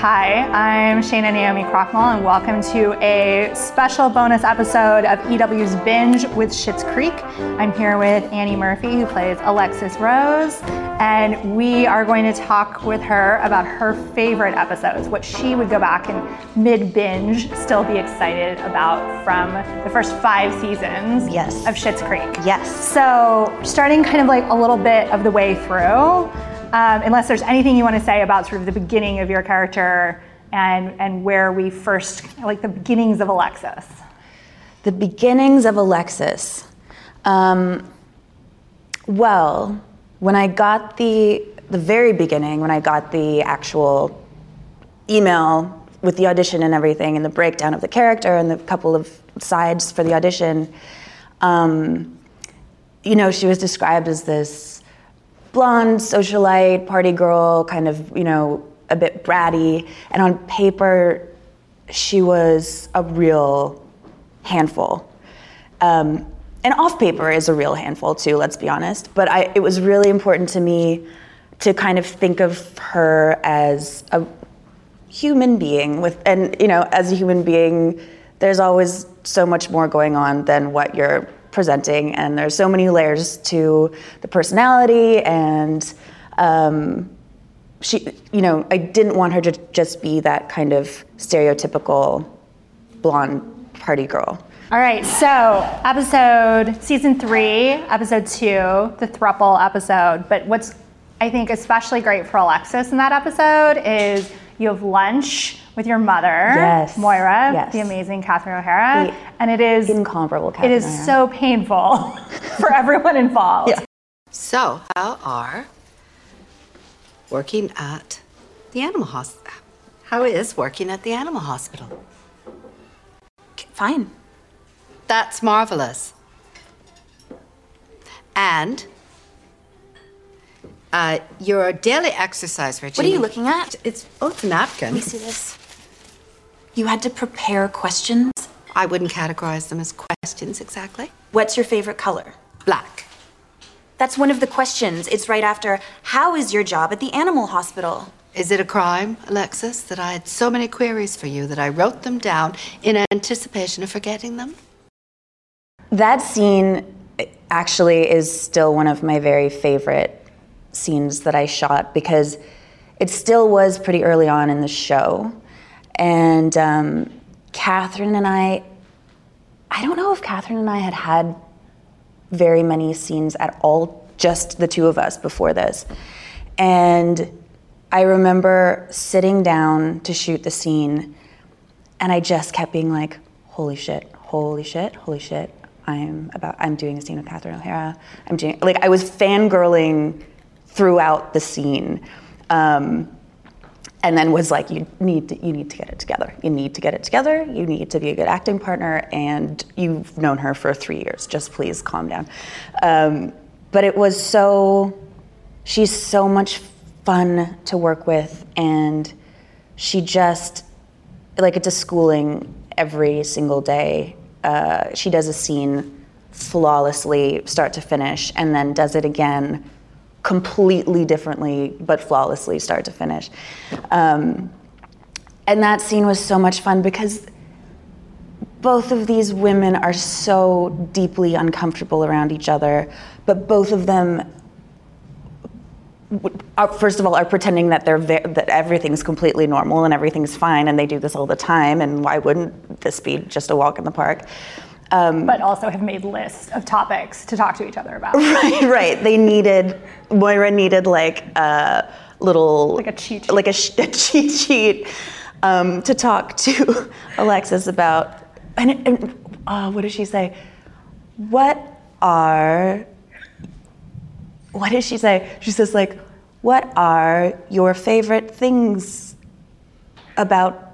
Hi, I'm Shana Naomi Krochmal, and welcome to a special bonus episode of EW's Binge with Schitt's Creek. I'm here with Annie Murphy, who plays Alexis Rose, and we are going to talk with her about her favorite episodes, what she would go back and mid binge still be excited about from the first five seasons Yes. of Schitt's Creek. Yes. So, starting kind of like a little bit of the way through, um, unless there's anything you want to say about sort of the beginning of your character and and where we first like the beginnings of Alexis. The beginnings of Alexis. Um, well, when I got the the very beginning, when I got the actual email with the audition and everything, and the breakdown of the character and the couple of sides for the audition, um, you know, she was described as this blonde socialite, party girl, kind of, you know, a bit bratty, and on paper, she was a real handful. Um, and off paper is a real handful too, let's be honest. But I, it was really important to me to kind of think of her as a human being with, and you know, as a human being, there's always so much more going on than what you're presenting, and there's so many layers to the personality and. Um, she, you know, I didn't want her to just be that kind of stereotypical blonde party girl. All right, so episode season three, episode two, the thruple episode. But what's I think especially great for Alexis in that episode is you have lunch with your mother, Yes. Moira, Yes. the amazing Catherine O'Hara, The and it is incomparable It Catherine is O'Hara. so painful for everyone involved. Yeah. So, how are working at the animal hospital? How is working at the animal hospital? Fine. That's marvelous. And uh, your daily exercise Richard. What are you looking at? It's oh, it's a napkin. Let me see this. You had to prepare questions. I wouldn't categorize them as questions exactly. What's your favorite color? Black. That's one of the questions. It's right after, How is your job at the animal hospital? Is it a crime, Alexis, that I had so many queries for you that I wrote them down in anticipation of forgetting them? That scene actually is still one of my very favorite scenes that I shot because it still was pretty early on in the show. And um, Catherine and I, I don't know if Catherine and I had had very many scenes at all, just the two of us before this. And I remember sitting down to shoot the scene, and I just kept being like, holy shit, holy shit, holy shit. I'm about I'm doing a scene with Catherine O'Hara. I'm doing like I was fangirling throughout the scene. Um, and then was like, you need to, you need to get it together. You need to get it together. You need to be a good acting partner, and you've known her for three years. Just please calm down. Um, but it was so. She's so much fun to work with, and she just like it's a schooling every single day. Uh, she does a scene flawlessly, start to finish, and then does it again completely differently, but flawlessly, start to finish. Um, and that scene was so much fun because both of these women are so deeply uncomfortable around each other, but both of them are, first of all, are pretending that they're that everything's completely normal and everything's fine, and they do this all the time. And why wouldn't this be just a walk in the park? Um, But also have made lists of topics to talk to each other about. right, right. They needed Moira needed like a little Like a cheat sheet. like a, sh- a cheat sheet um, to talk to Alexis about. And, and uh, what does she say? What are what does she say? She says like, "What are your favorite things about?"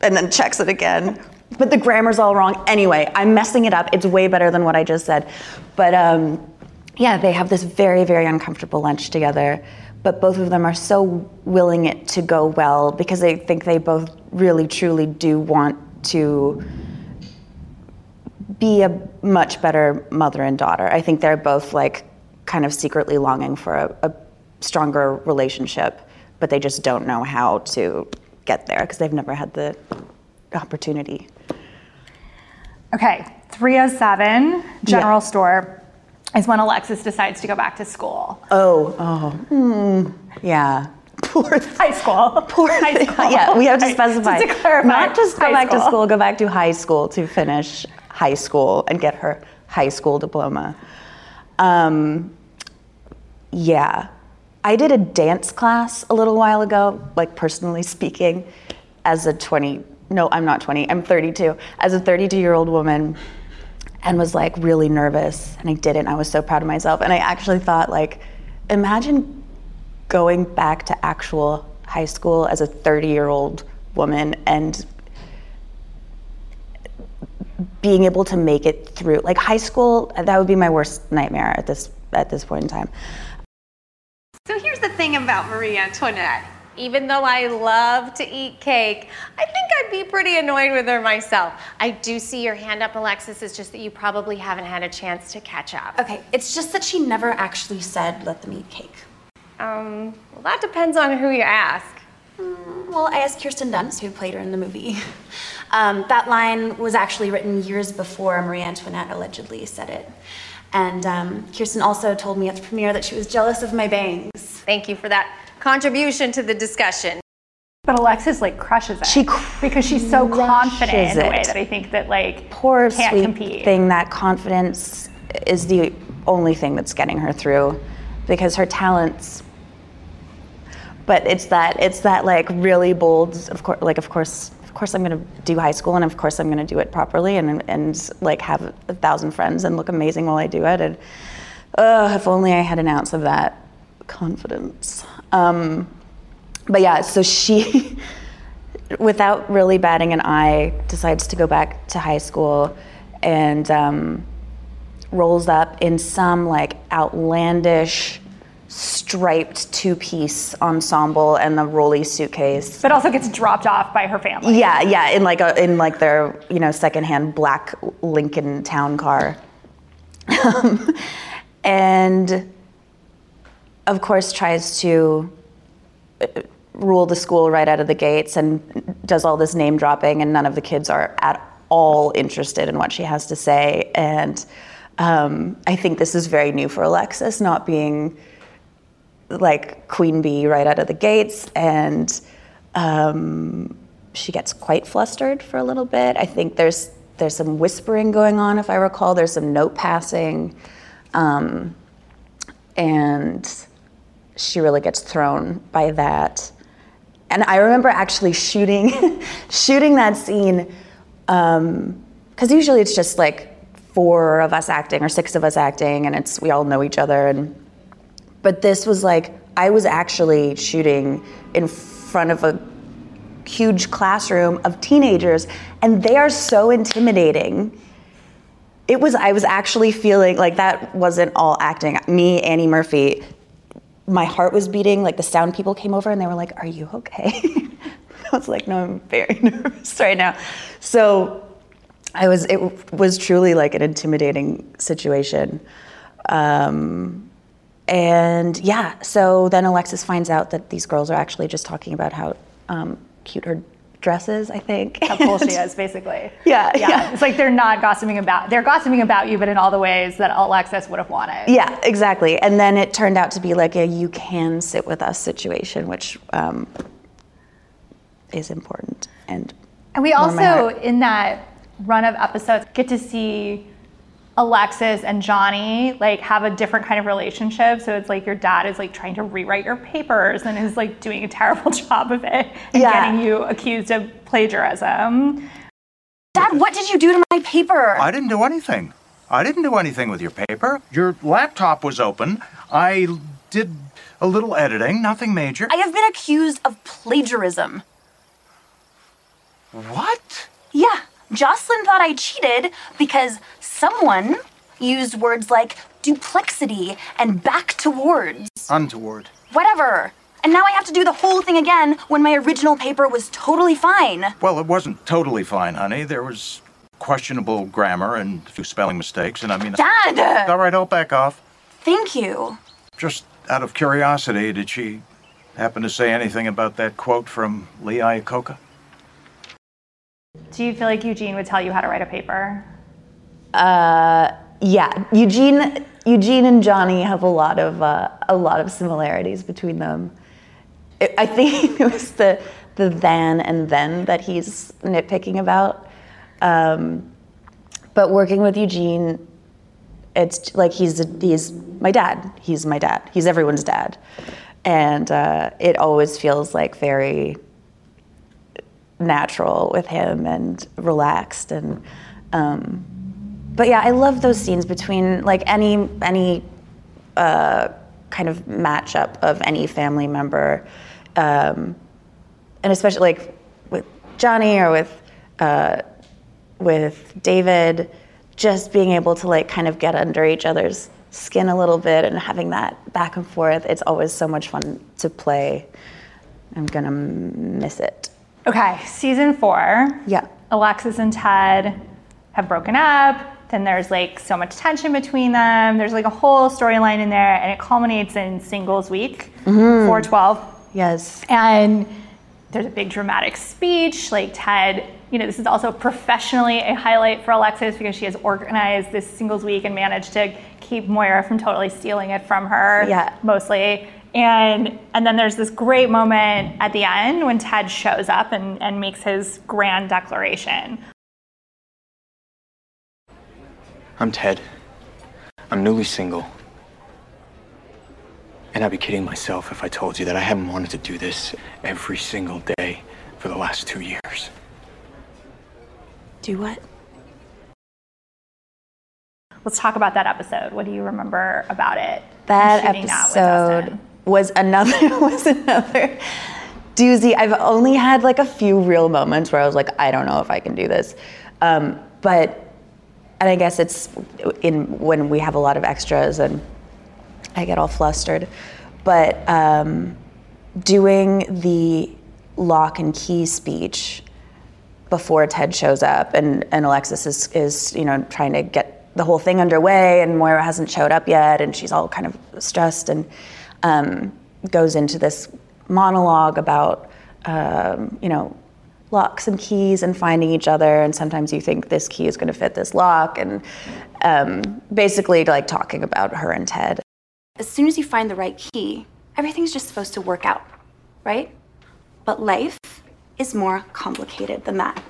And then checks it again. But the grammar's all wrong. Anyway, I'm messing it up. It's way better than what I just said. But um, yeah, they have this very, very uncomfortable lunch together. But both of them are so willing it to go well because they think they both really, truly do want to be a much better mother and daughter. I think they're both like kind of secretly longing for a, a stronger relationship, but they just don't know how to get there because they've never had the opportunity. Okay, 307 general store is when Alexis decides to go back to school. Oh, oh, hmm, yeah. Poor High school. Poor high thing. school. Yeah, we have to Right, specify. Just to clarify, Not just go back to school, go back to high school to finish high school and get her high school diploma. Um, yeah. I did a dance class a little while ago, like personally speaking, as a 20, no, I'm not 20, I'm 32, as a 32 year old woman and was like really nervous and I didn't. I was so proud of myself. And I actually thought like, imagine going back to actual high school as a 30 year old woman and being able to make it through like high school that would be my worst nightmare at this at this point in time So here's the thing about Marie Antoinette. Even though I love to eat cake, I think I'd be pretty annoyed with her myself. I do see your hand up, Alexis. It's just that you probably haven't had a chance to catch up. Okay, it's just that she never actually said let them eat cake. Um, well, that depends on who you ask. Well, I asked Kirsten Dunst, who played her in the movie. Um, that line was actually written years before Marie Antoinette allegedly said it. And um, Kirsten also told me at the premiere that she was jealous of my bangs. Thank you for that contribution to the discussion. But Alexis like crushes it. She cr- because she's so confident in the way it. that I think that like poor can't sweet compete. thing that confidence is the only thing that's getting her through because her talents but it's that it's that like really bold of course like of course of course I'm going to do high school and of course I'm going to do it properly and and like have a thousand friends and look amazing while I do it and uh, if only I had an ounce of that confidence um, but yeah so she without really batting an eye, decides to go back to high school and um, rolls up in some like outlandish striped two piece ensemble and the rolly suitcase. but also gets dropped off by her family. Yeah, yeah, in like a in like their you know secondhand black Lincoln Town car, um, and of course tries to uh, rule the school right out of the gates and does all this name dropping, and none of the kids are at all interested in what she has to say. And um, I think this is very new for Alexis, not being like queen bee right out of the gates. And um, she gets quite flustered for a little bit. I think there's there's some whispering going on if i recall. There's some note passing. Um, and she really gets thrown by that and i remember actually shooting shooting that scene um, because usually it's just like four of us acting or six of us acting and it's we all know each other and but this was like I was actually shooting in front of a huge classroom of teenagers and they are so intimidating. It was I was actually feeling like that wasn't all acting. Me, Annie Murphy, my heart was beating, like the sound people came over and they were like, "Are you okay?" I was like, "No, I'm very nervous right now." So I was it was truly like an intimidating situation. Um, and yeah, so then Alexis finds out that these girls are actually just talking about how um, cute her dress is, I think. How cool she is, basically. Yeah, yeah. yeah. It's like they're not gossiping about they're gossiping about you, but in all the ways that all Alexis would have wanted. Yeah, exactly. And then it turned out to be like a you can sit with us situation, which um, is important. And And we also, in that run of episodes, get to see Alexis and Johnny like have a different kind of relationship. So it's like your dad is like trying to rewrite your papers and is like doing a terrible job of it and Yeah. getting you accused of plagiarism. Dad, what did you do to my paper? I didn't do anything. I didn't do anything with your paper. Your laptop was open. I did a little editing, nothing major. I have been accused of plagiarism. What? Yeah, Jocelyn thought I cheated because someone used words like duplexity and back towards. Untoward. Whatever. And now I have to do the whole thing again when my original paper was totally fine. Well, it wasn't totally fine, honey. There was questionable grammar and a few spelling mistakes, and I mean. Dad! All right, I'll back off. Thank you. Just out of curiosity, did she happen to say anything about that quote from Lee Iacocca? Do you feel like Eugene would tell you how to write a paper? Yeah, Eugene, Eugene and Johnny have a lot of uh, a lot of similarities between them. It, I think it was the the then and then that he's nitpicking about. Um, but working with Eugene, it's like he's a, he's my dad. He's my dad. He's everyone's dad, and uh, it always feels like very natural with him and relaxed and. Um, but yeah, I love those scenes between like any any uh, kind of matchup of any family member, um, and especially like with Johnny or with uh, with David, just being able to like kind of get under each other's skin a little bit and having that back and forth. It's always so much fun to play. I'm gonna miss it. Okay, season four. Yeah. Alexis and Ted have broken up. Then there's like so much tension between them. There's like a whole storyline in there, and it culminates in singles week, mm-hmm. 412. Yes. And there's a big dramatic speech. Like Ted, you know, this is also professionally a highlight for Alexis because she has organized this singles week and managed to keep Moira from totally stealing it from her. Yeah. Mostly. And and then there's this great moment at the end when Ted shows up and, and makes his grand declaration. I'm Ted. I'm newly single. And I'd be kidding myself if I told you that I haven't wanted to do this every single day for the last two years. Do what? Let's talk about that episode. What do you remember about it? That Shooting that episode was another was another doozy. I've only had like a few real moments where I was like, I don't know if I can do this, um, but and I guess it's in when we have a lot of extras and I get all flustered, but um, doing the lock and key speech before Ted shows up and, and Alexis is, is, you know, trying to get the whole thing underway and Moira hasn't showed up yet and she's all kind of stressed and um, goes into this monologue about, um, you know, locks and keys and finding each other and sometimes you think this key is going to fit this lock and um, basically like talking about her and Ted. As soon as you find the right key, everything's just supposed to work out, right? But life is more complicated than that.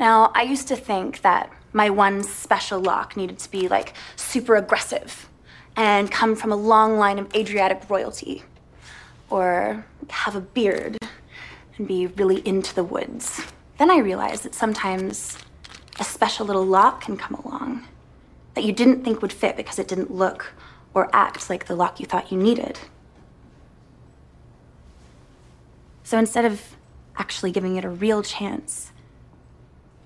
Now, I used to think that my one special lock needed to be like super aggressive and come from a long line of Adriatic royalty, or have a beard and be really into the woods. Then I realized that sometimes a special little lock can come along that you didn't think would fit because it didn't look or act like the lock you thought you needed. So instead of actually giving it a real chance,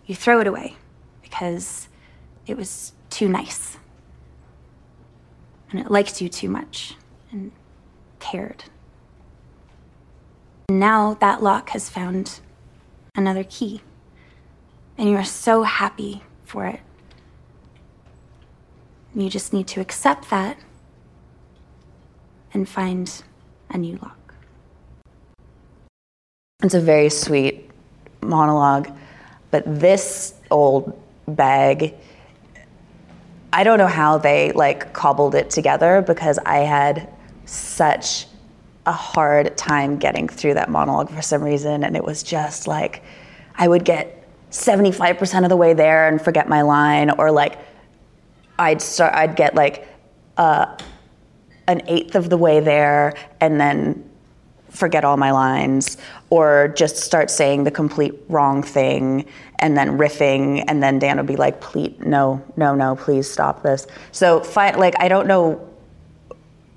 you throw it away because it was too nice. And it liked you too much and cared. Now that lock has found another key. And you are so happy for it. You just need to accept that and find a new lock. It's a very sweet monologue, but this old bag, I don't know how they like cobbled it together because I had such a hard time getting through that monologue for some reason, and it was just like I would get 75% of the way there and forget my line, or like I'd start, I'd get like uh, an eighth of the way there and then forget all my lines or just start saying the complete wrong thing and then riffing and then Dan would be like please no no no please stop this. So fi- like I don't know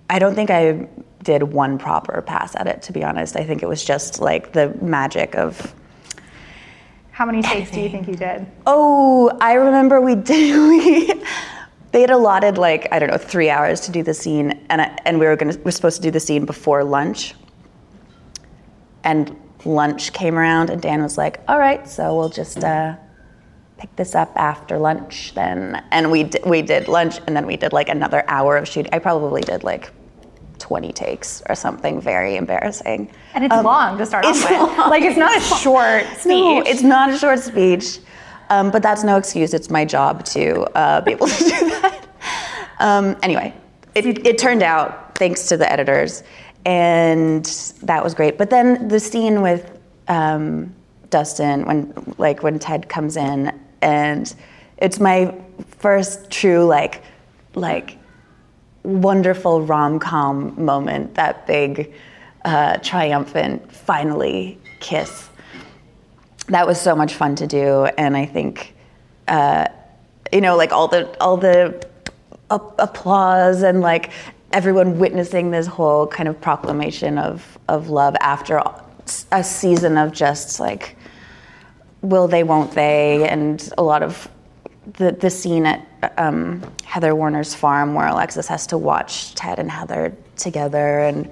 I don't think I did one proper pass at it to be honest I think it was just like the magic of How many takes do you think you did? Oh, I remember we did. We they had allotted like I don't know three hours to do the scene, and I, and we were gonna we're supposed to do the scene before lunch. And lunch came around, and Dan was like, "All right, so we'll just uh, pick this up after lunch then." And we d- we did lunch, and then we did like another hour of shooting. I probably did like 20 takes or something very embarrassing. And it's long to start off with. long. Like it's not a short speech. No, it's not a short speech, um, but that's no excuse. It's my job to uh, be able to do that. Um, anyway, it, it turned out thanks to the editors, and that was great. But then the scene with um, Dustin, when like when Ted comes in, and it's my first true like like wonderful rom com moment. That big uh, triumphant finally kiss that was so much fun to do and i think uh, you know like all the all the applause and like everyone witnessing this whole kind of proclamation of of love after a season of just like will they won't they and a lot of the, the scene at um, heather warner's farm where alexis has to watch ted and heather together and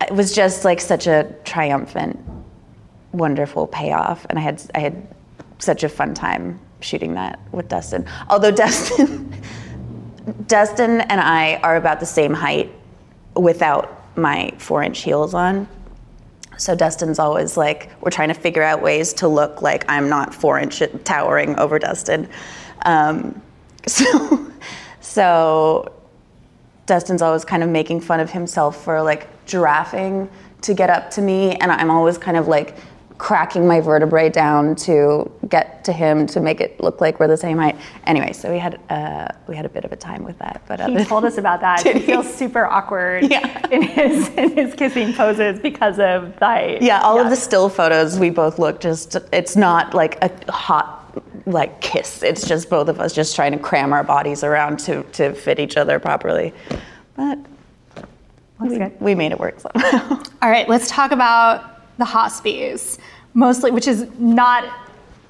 it was just like such a triumphant wonderful payoff, and I had I had such a fun time shooting that with Dustin. Although Dustin, Dustin and I are about the same height without my four-inch heels on. So Dustin's always like, we're trying to figure out ways to look like I'm not four-inch towering over Dustin. Um, so, so Dustin's always kind of making fun of himself for like giraffing to get up to me, and I'm always kind of like cracking my vertebrae down to get to him to make it look like we're the same height. Anyway, so we had uh, we had a bit of a time with that. But He told us about that. He he? feels super awkward Yeah. in his in his kissing poses because of the height. yeah, all of the still photos we both look just. It's not like a hot like kiss. It's just both of us just trying to cram our bodies around to to fit each other properly. But we, we made it work somehow. All right, let's talk about the Hospies, mostly, which is not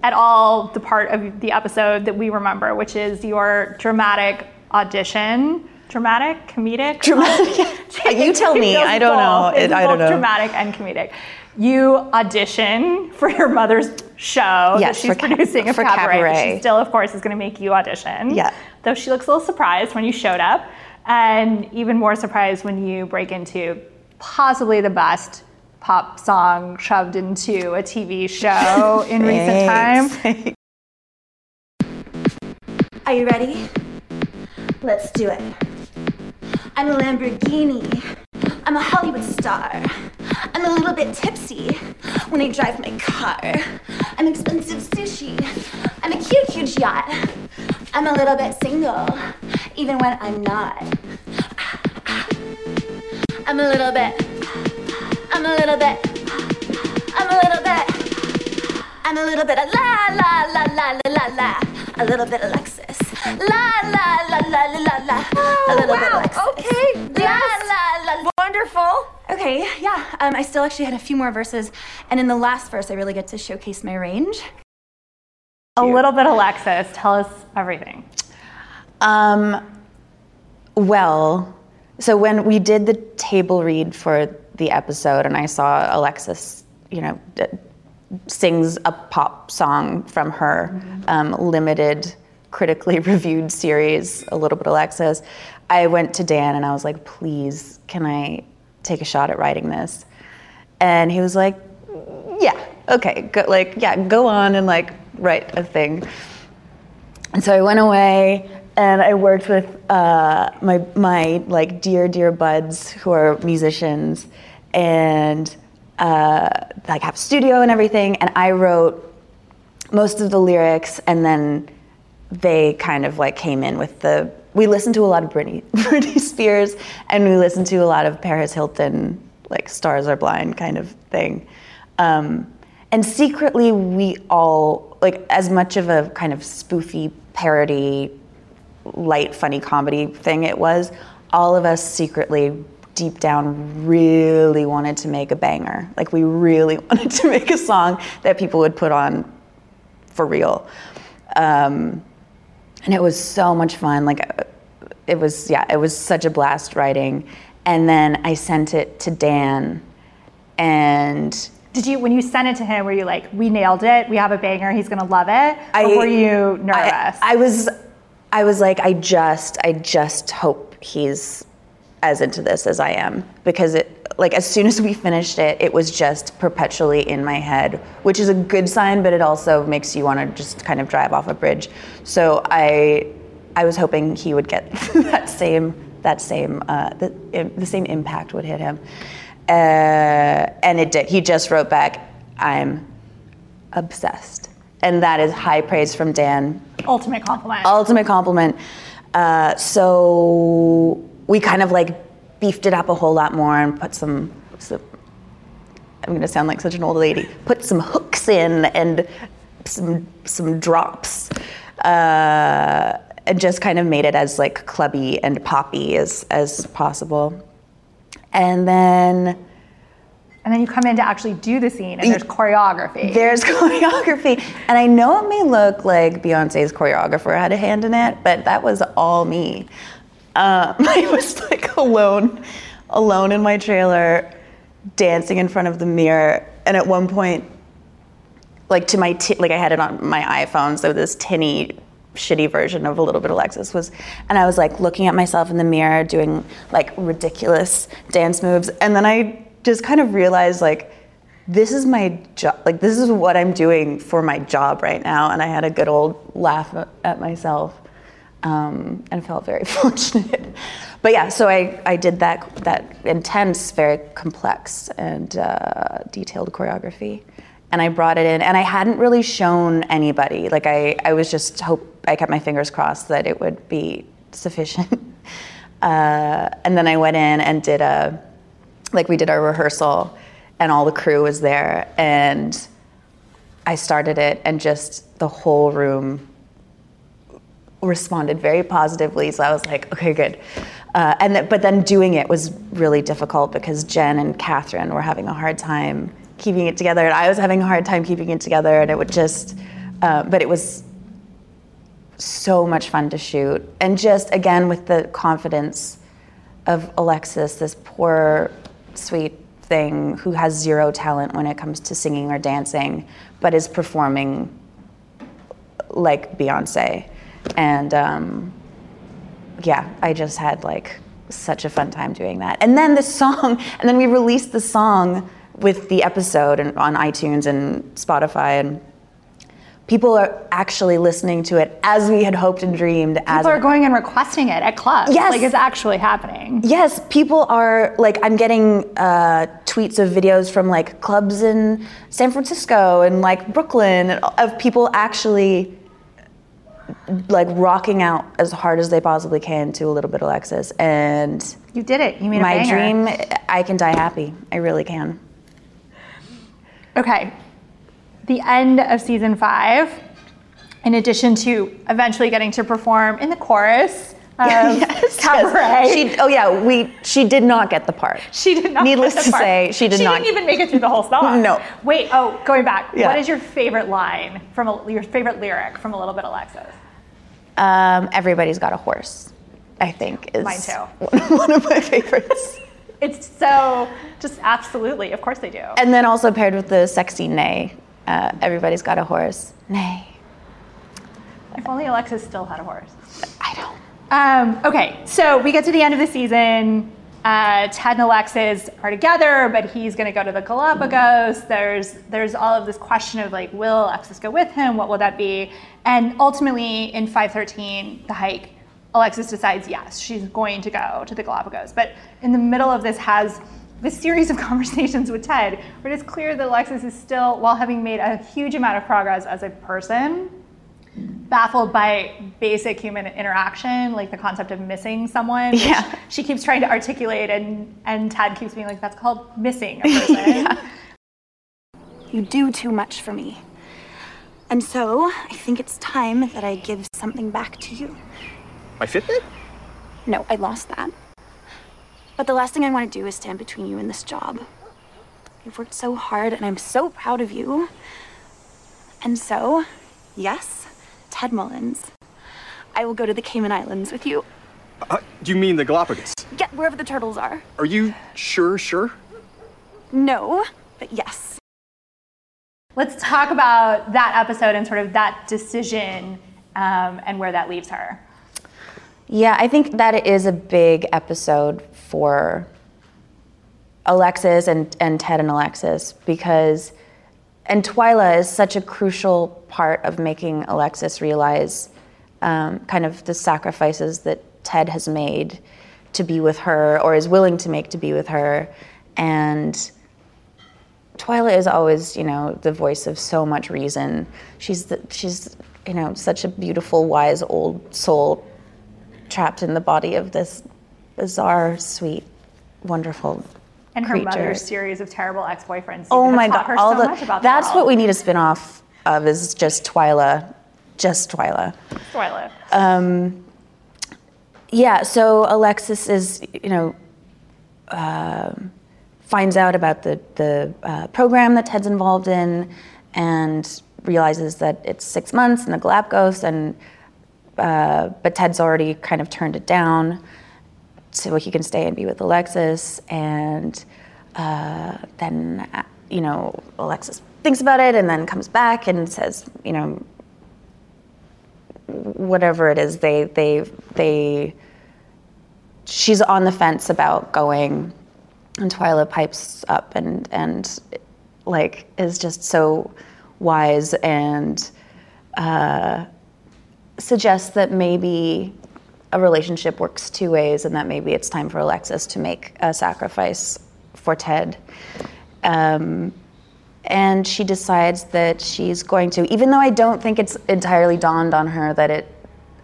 at all the part of the episode that we remember, which is your dramatic audition. Dramatic, comedic. Dramatic. You tell me. I don't know. both. It's It- I don't know. Dramatic and comedic. You audition for your mother's show that she's for ca- producing of for cabaret. Cabaret. She still, of course, is going to make you audition. Yeah. Though she looks a little surprised when you showed up, and even more surprised when you break into possibly the best pop song shoved into a TV show in recent time. Are you ready? Let's do it. I'm a Lamborghini. I'm a Hollywood star. I'm a little bit tipsy when I drive my car. I'm expensive sushi. I'm a cute, huge yacht. I'm a little bit single, even when I'm not. I'm a little bit. I'm a little bit. I'm a little bit. I'm a little bit la la la la la la la. A little bit of Alexis. La la la la la la la. a little bit of Alexis. okay, La la la. Wonderful. Okay, yeah. Um, I still actually had a few more verses, and in the last verse, I really get to showcase my range. A little bit Alexis. Tell us everything. Um, well, so when we did the table read for the episode, and I saw Alexis, you know, d- sings a pop song from her um, limited, critically reviewed series, A Little Bit Alexis, I went to Dan and I was like, please, can I take a shot at writing this? And he was like, yeah, okay, go, like, yeah, go on and like write a thing. And so I went away and I worked with uh, my my like dear dear buds who are musicians and uh, like have a studio and everything. And I wrote most of the lyrics and then they kind of like came in with the. We listened to a lot of Britney Britney Spears and we listened to a lot of Paris Hilton like Stars Are Blind kind of thing. Um, and secretly, we all, like, as much of a kind of spoofy parody, light, funny comedy thing it was, all of us secretly, deep down, really wanted to make a banger. Like, we really wanted to make a song that people would put on for real. Um, and it was so much fun. Like, uh, it was, yeah, it was such a blast writing. And then I sent it to Dan, and Did you, when you sent it to him, were you like, we nailed it, we have a banger, he's gonna love it? I- or were you nervous? I, I was, I was like, I just, I just hope he's as into this as I am because it like as soon as we finished it, it was just perpetually in my head, which is a good sign, but it also makes you want to just kind of drive off a bridge. So I I was hoping he would get that same that same uh, the, the same impact would hit him, uh, and it did. He just wrote back, "I'm obsessed," and that is high praise from Dan. Ultimate compliment. Ultimate compliment. Uh, so we kind of like beefed it up a whole lot more and put some. some I'm gonna sound like such an old lady. Put some hooks in and some some drops. Uh, and just kind of made it as like clubby and poppy as as possible. And then and then you come in to actually do the scene, and there's choreography. there's choreography. And I know it may look like Beyonce's choreographer had a hand in it, but that was all me. Uh, I was like alone, alone in my trailer, dancing in front of the mirror. And at one point, like to my t- like I had it on my iPhone, so this tinny shitty version of a little bit of Alexis was and I was like looking at myself in the mirror doing like ridiculous dance moves and then I just kind of realized like this is my job like this is what I'm doing for my job right now and I had a good old laugh at myself um, and felt very fortunate. But yeah so I, I did that that intense very complex and uh, detailed choreography. And I brought it in and I hadn't really shown anybody. Like I, I was just hope I kept my fingers crossed that it would be sufficient. Uh, and then I went in and did a like we did our rehearsal and all the crew was there. And I started it and just the whole room responded very positively so I was like okay good. Uh, and th- but then doing it was really difficult because Jen and Catherine were having a hard time keeping it together and I was having a hard time keeping it together and it would just uh, but it was so much fun to shoot. And just again with the confidence of Alexis this poor sweet thing who has zero talent when it comes to singing or dancing but is performing like Beyonce and um, yeah I just had like such a fun time doing that and then the song and then we released the song with the episode and on iTunes and Spotify and people are actually listening to it as we had hoped and dreamed as People are going and requesting it at clubs. Yes. Like it's actually happening. Yes, people are like I'm getting uh, tweets of videos from like clubs in San Francisco and like Brooklyn of people actually like rocking out as hard as they possibly can to a little bit of Alexis and You did it. You made my dream I can die happy. I really can. Okay. The end of season five, in addition to eventually getting to perform in the chorus of Yes, Cabaret. She, oh yeah, we she did not get the part. She did not. Needless get the to part. say, she did she not. didn't even make it through the whole song. No. Wait. Oh, going back. Yeah. What is your favorite line from a, your favorite lyric from a little bit of Alexis? Um, everybody's got a horse. I think is Mine too. one of my favorites. It's so just absolutely. Of course they do. and then also paired with the sexy neigh. Uh, everybody's got a horse. Neigh. If only Alexis still had a horse. I don't. Um, okay, so we get to the end of the season. Uh, Ted and Alexis are together, but he's going to go to the Galapagos. There's there's all of this question of like, will Alexis go with him? What will that be? And ultimately, in 513, the hike, Alexis decides yes, she's going to go to the Galapagos. But in the middle of this has this series of conversations with Ted, where it's clear that Alexis is still, while having made a huge amount of progress as a person, baffled by basic human interaction, like the concept of missing someone. which Yeah. She keeps trying to articulate, and, and Tad keeps being like, that's called missing a person. You do too much for me. And so, I think it's time that I give something back to you. My Fitbit? No, I lost that. But the last thing I want to do is stand between you and this job. You've worked so hard, and I'm so proud of you. And so, yes, Ted Mullins, I will go to the Cayman Islands with you. Uh, you mean the Galapagos? Yeah, wherever the turtles are. Are you sure, sure? No, but yes. Let's talk about that episode and sort of that decision um, and where that leaves her. Yeah, I think that it is a big episode for Alexis and, and Ted and Alexis because, and Twyla is such a crucial part of making Alexis realize um, kind of the sacrifices that Ted has made to be with her or is willing to make to be with her. And Twyla is always, you know, the voice of so much reason. She's the, she's, you know, such a beautiful, wise old soul trapped in the body of this bizarre, sweet, wonderful And her mother's series of terrible ex-boyfriends. Oh my god! All so the much about that's what we need a spin-off of is just Twyla, just Twyla. Twyla. Um, yeah, so Alexis is, you know, um finds out about the, the uh, program that Ted's involved in and realizes that it's six months in the Galapagos, and uh, but Ted's already kind of turned it down so he can stay and be with Alexis. And uh, then, you know, Alexis thinks about it and then comes back and says, you know, whatever it is, they they they she's on the fence about going and Twyla pipes up and and like is just so wise and uh, suggests that maybe a relationship works two ways and that maybe it's time for Alexis to make a sacrifice for Ted. Um, and she decides that she's going to, even though I don't think it's entirely dawned on her that it,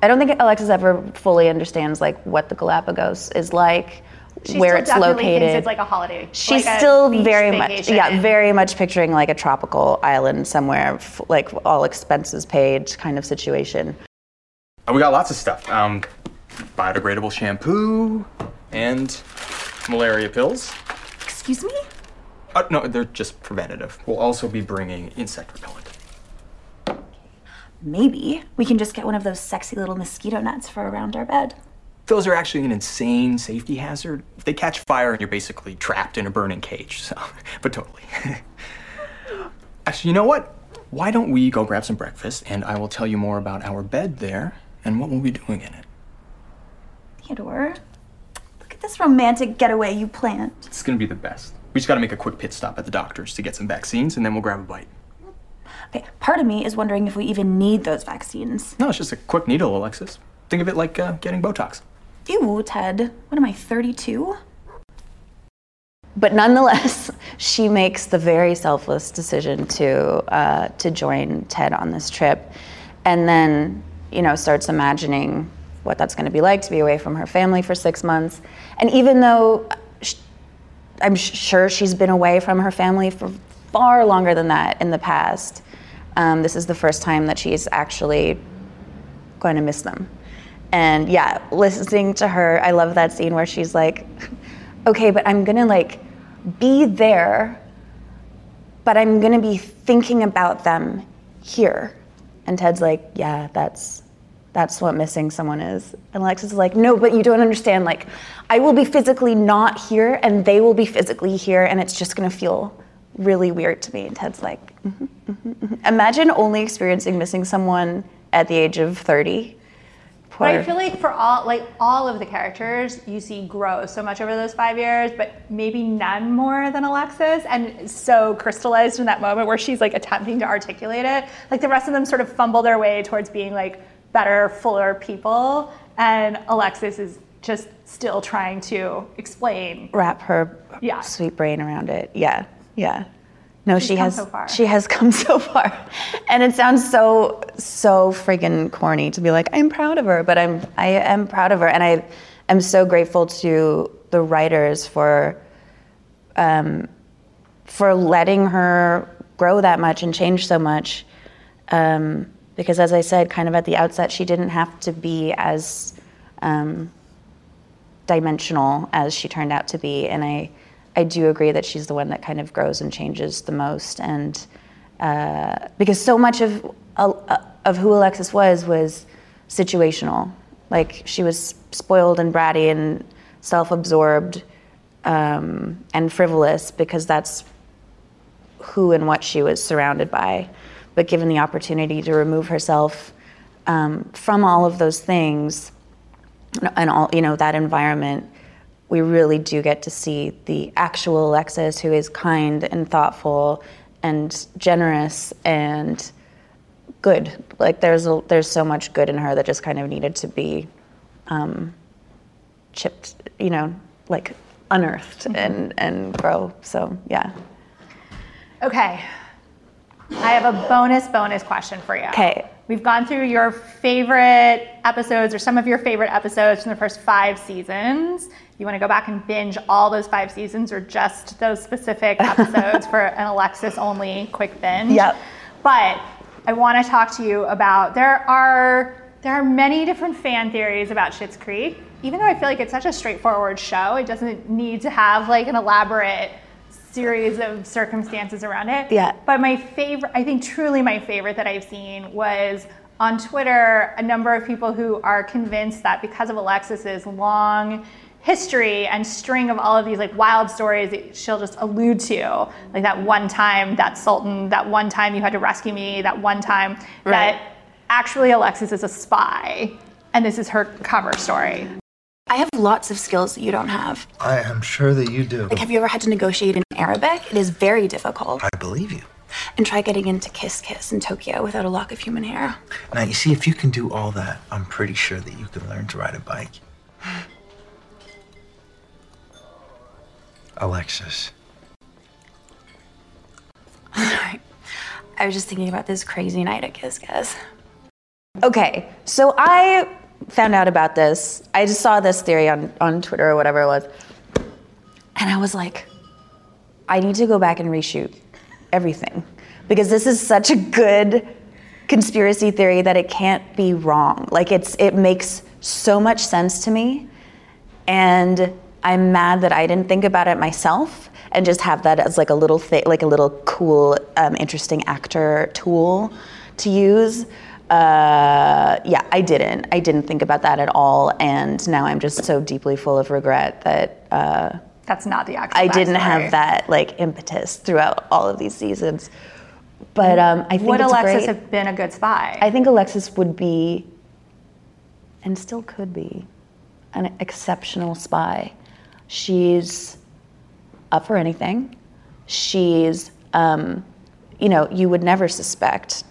I don't think Alexis ever fully understands like what the Galapagos is like, She where still it's definitely located. It's like a holiday. She's like still beach very much, yeah, very much picturing like a tropical island somewhere, like all expenses paid kind of situation. Uh, we got lots of stuff. Um, biodegradable shampoo and malaria pills. Excuse me? Uh, no, they're just preventative. We'll also be bringing insect repellent. Maybe we can just get one of those sexy little mosquito nets for around our bed. Those are actually an insane safety hazard. If they catch fire and you're basically trapped in a burning cage. So, but totally. actually, you know what? Why don't we go grab some breakfast and I will tell you more about our bed there and what we'll be doing in it. Theodore, look at this romantic getaway you planned. It's gonna be the best. We just gotta make a quick pit stop at the doctor's to get some vaccines and then we'll grab a bite. Okay, part of me is wondering if we even need those vaccines. No, it's just a quick needle, Alexis. Think of it like uh, getting Botox. Ew, Ted. What am I, 32? But nonetheless, she makes the very selfless decision to uh, to join Ted on this trip, and then you know starts imagining what that's going to be like to be away from her family for six months. And even though sh- I'm sure she's been away from her family for far longer than that in the past, um, this is the first time that she's actually going to miss them. And yeah, listening to her, I love that scene where she's like, okay, but I'm gonna like be there, but I'm gonna be thinking about them here. And Ted's like, yeah, that's that's what missing someone is. And Alexis is like, no, but you don't understand. Like, I will be physically not here, and they will be physically here, and it's just gonna feel really weird to me. And Ted's like, mhm, mhm, mhm. imagine only experiencing missing someone at the age of 30. But I feel like for all like all of the characters, you see grow so much over those five years, but maybe none more than Alexis, and so crystallized in that moment where she's like attempting to articulate it. Like the rest of them sort of fumble their way towards being like better, fuller people, and Alexis is just still trying to explain. wrap her Yeah. sweet brain around it. Yeah, yeah. No, She's she has. so far. She has come so far, and it sounds so so friggin' corny to be like, I'm proud of her, but I'm I am proud of her, and I am so grateful to the writers for um, for letting her grow that much and change so much. Um, because as I said, kind of at the outset, she didn't have to be as um, dimensional as she turned out to be. And I, I do agree that she's the one that kind of grows and changes the most. And uh, because so much of uh, of who Alexis was was situational. Like she was spoiled and bratty and self-absorbed um, and frivolous because that's who and what she was surrounded by. But given the opportunity to remove herself um, from all of those things and all you know that environment we really do get to see the actual Alexis who is kind and thoughtful and generous and good. Like there's a, there's so much good in her that just kind of needed to be um, chipped, you know, like unearthed and and grow. So yeah. Okay. I have a bonus bonus question for you. Okay. We've gone through your favorite episodes or some of your favorite episodes from the first five seasons. You want to go back and binge all those five seasons or just those specific episodes for an Alexis only quick binge? Yep. But I want to talk to you about there are there are many different fan theories about Schitt's Creek. Even though I feel like it's such a straightforward show, it doesn't need to have like an elaborate series of circumstances around it. Yeah. But my favorite, I think truly my favorite that I've seen was on Twitter, a number of people who are convinced that because of Alexis's long history and string of all of these like wild stories that she'll just allude to, like that one time, that Sultan, that one time you had to rescue me, that one time, Right. that actually Alexis is a spy and this is her cover story. I have lots of skills that you don't have. I am sure that you do. Like, have you ever had to negotiate in Arabic? It is very difficult. I believe you. And try getting into Kiss Kiss in Tokyo without a lock of human hair. Now, you see, if you can do all that, I'm pretty sure that you can learn to ride a bike. Alexis. Sorry. I was just thinking about this crazy night at Kiss Kiss. Okay, so I found out about this. I just saw this theory on, on Twitter or whatever it was. And I was like, I need to go back and reshoot everything because this is such a good conspiracy theory that it can't be wrong. Like it's it makes so much sense to me and I'm mad that I didn't think about it myself and just have that as like a little thing, like a little cool, um, interesting actor tool to use. Uh, yeah, I didn't. I didn't think about that at all, and now I'm just so deeply full of regret that uh, That's not the actual I didn't backstory. have that like impetus throughout all of these seasons. But um, I think Would Alexis great. have been a good spy? I think Alexis would be, and still could be, an exceptional spy. She's up for anything. She's, um, you know, you would never suspect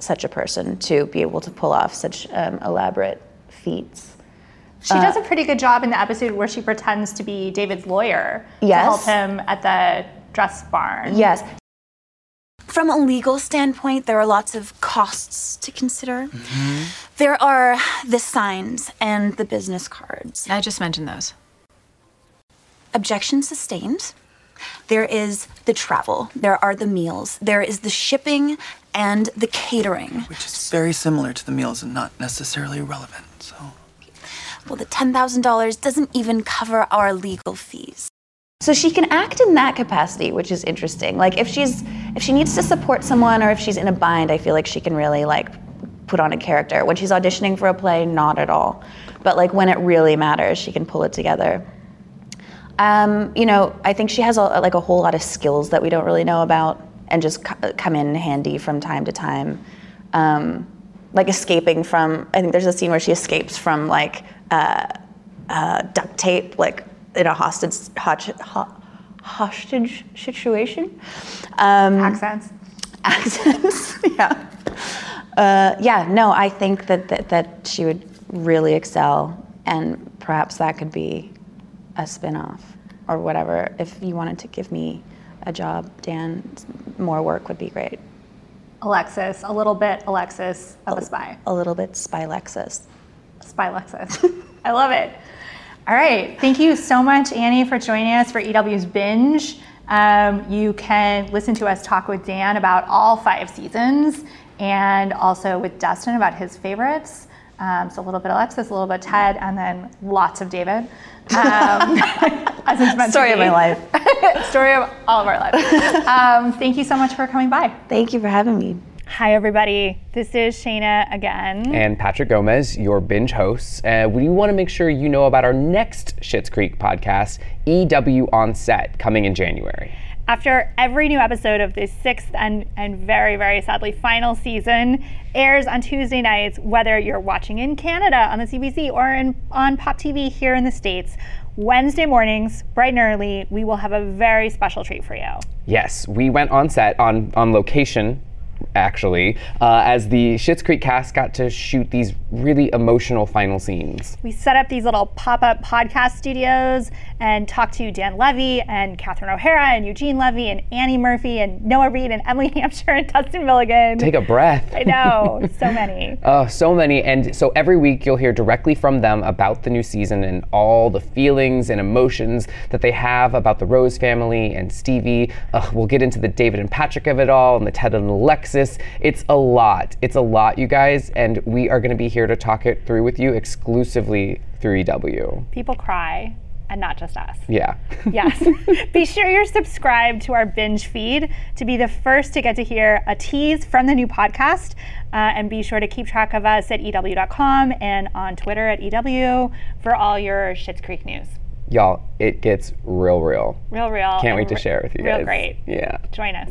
such a person to be able to pull off such um, elaborate feats. She Uh, does a pretty good job in the episode where she pretends to be David's lawyer Yes. to help him at the dress barn. Yes, From a legal standpoint, there are lots of costs to consider. There are the signs and the business cards. I just mentioned those. Objection sustained. There is the travel, there are the meals, there is the shipping and the catering. Which is very similar to the meals and not necessarily relevant, so. Well, the $10,000 doesn't even cover our legal fees. So she can act in that capacity, which is interesting. Like if she's if she needs to support someone or if she's in a bind, I feel like she can really like put on a character. When she's auditioning for a play, not at all. But like when it really matters, she can pull it together. Um, you know, I think she has a, like a whole lot of skills that we don't really know about, and just co- come in handy from time to time. Um, like escaping from, I think there's a scene where she escapes from like uh, uh, duct tape, like in a hostage hostage, hostage situation. Um, Accents. accents. yeah. Uh, yeah. No, I think that, that that she would really excel, and perhaps that could be a spin-off or whatever. If you wanted to give me a job, Dan, more work would be great. Alexis, a little bit Alexis of a spy. A little bit spy Lexus. Spy Alexis. I love it. All right. Thank you so much, Annie, for joining us for EW's Binge. Um, you can listen to us talk with Dan about all five seasons and also with Dustin about his favorites. Um, so a little bit of Alexis, a little bit of Ted, and then lots of David. Um, as it's meant to Story of my life. Story of all of our lives. Um, thank you so much for coming by. Thank you for having me. Hi, everybody. This is Shayna again. and Patrick Gomez, your binge hosts. Uh, we want to make sure you know about our next Schitt's Creek podcast, EW on Set, coming in January. After every new episode of this sixth and, and very, very sadly final season airs on Tuesday nights, whether you're watching in Canada on the CBC or in, on Pop TV here in the States, Wednesday mornings, bright and early, we will have a very special treat for you. Yes, we went on set on on location actually, uh, as the Schitt's Creek cast got to shoot these really emotional final scenes. We set up these little pop up podcast studios and talked to Dan Levy and Catherine O'Hara and Eugene Levy and Annie Murphy and Noah Reid and Emily Hampshire and Dustin Milligan. Take a breath. I know, so many. Oh, so many. And so every week you'll hear directly from them about the new season and all the feelings and emotions that they have about the Rose family and Stevie. Ugh, we'll get into the David and Patrick of it all and the Ted and Alexis. It's a lot. It's a lot, you guys. And we are going to be here to talk it through with you exclusively through EW. People cry. And not just us. Yeah. Yes. be sure you're subscribed to our binge feed to be the first to get to hear a tease from the new podcast. Uh, and be sure to keep track of us at EW.com and on Twitter at EW for all your Schitt's Creek news. Y'all, it gets real, real. Real, real. Can't wait to share it with you real guys. great. Yeah. Join us.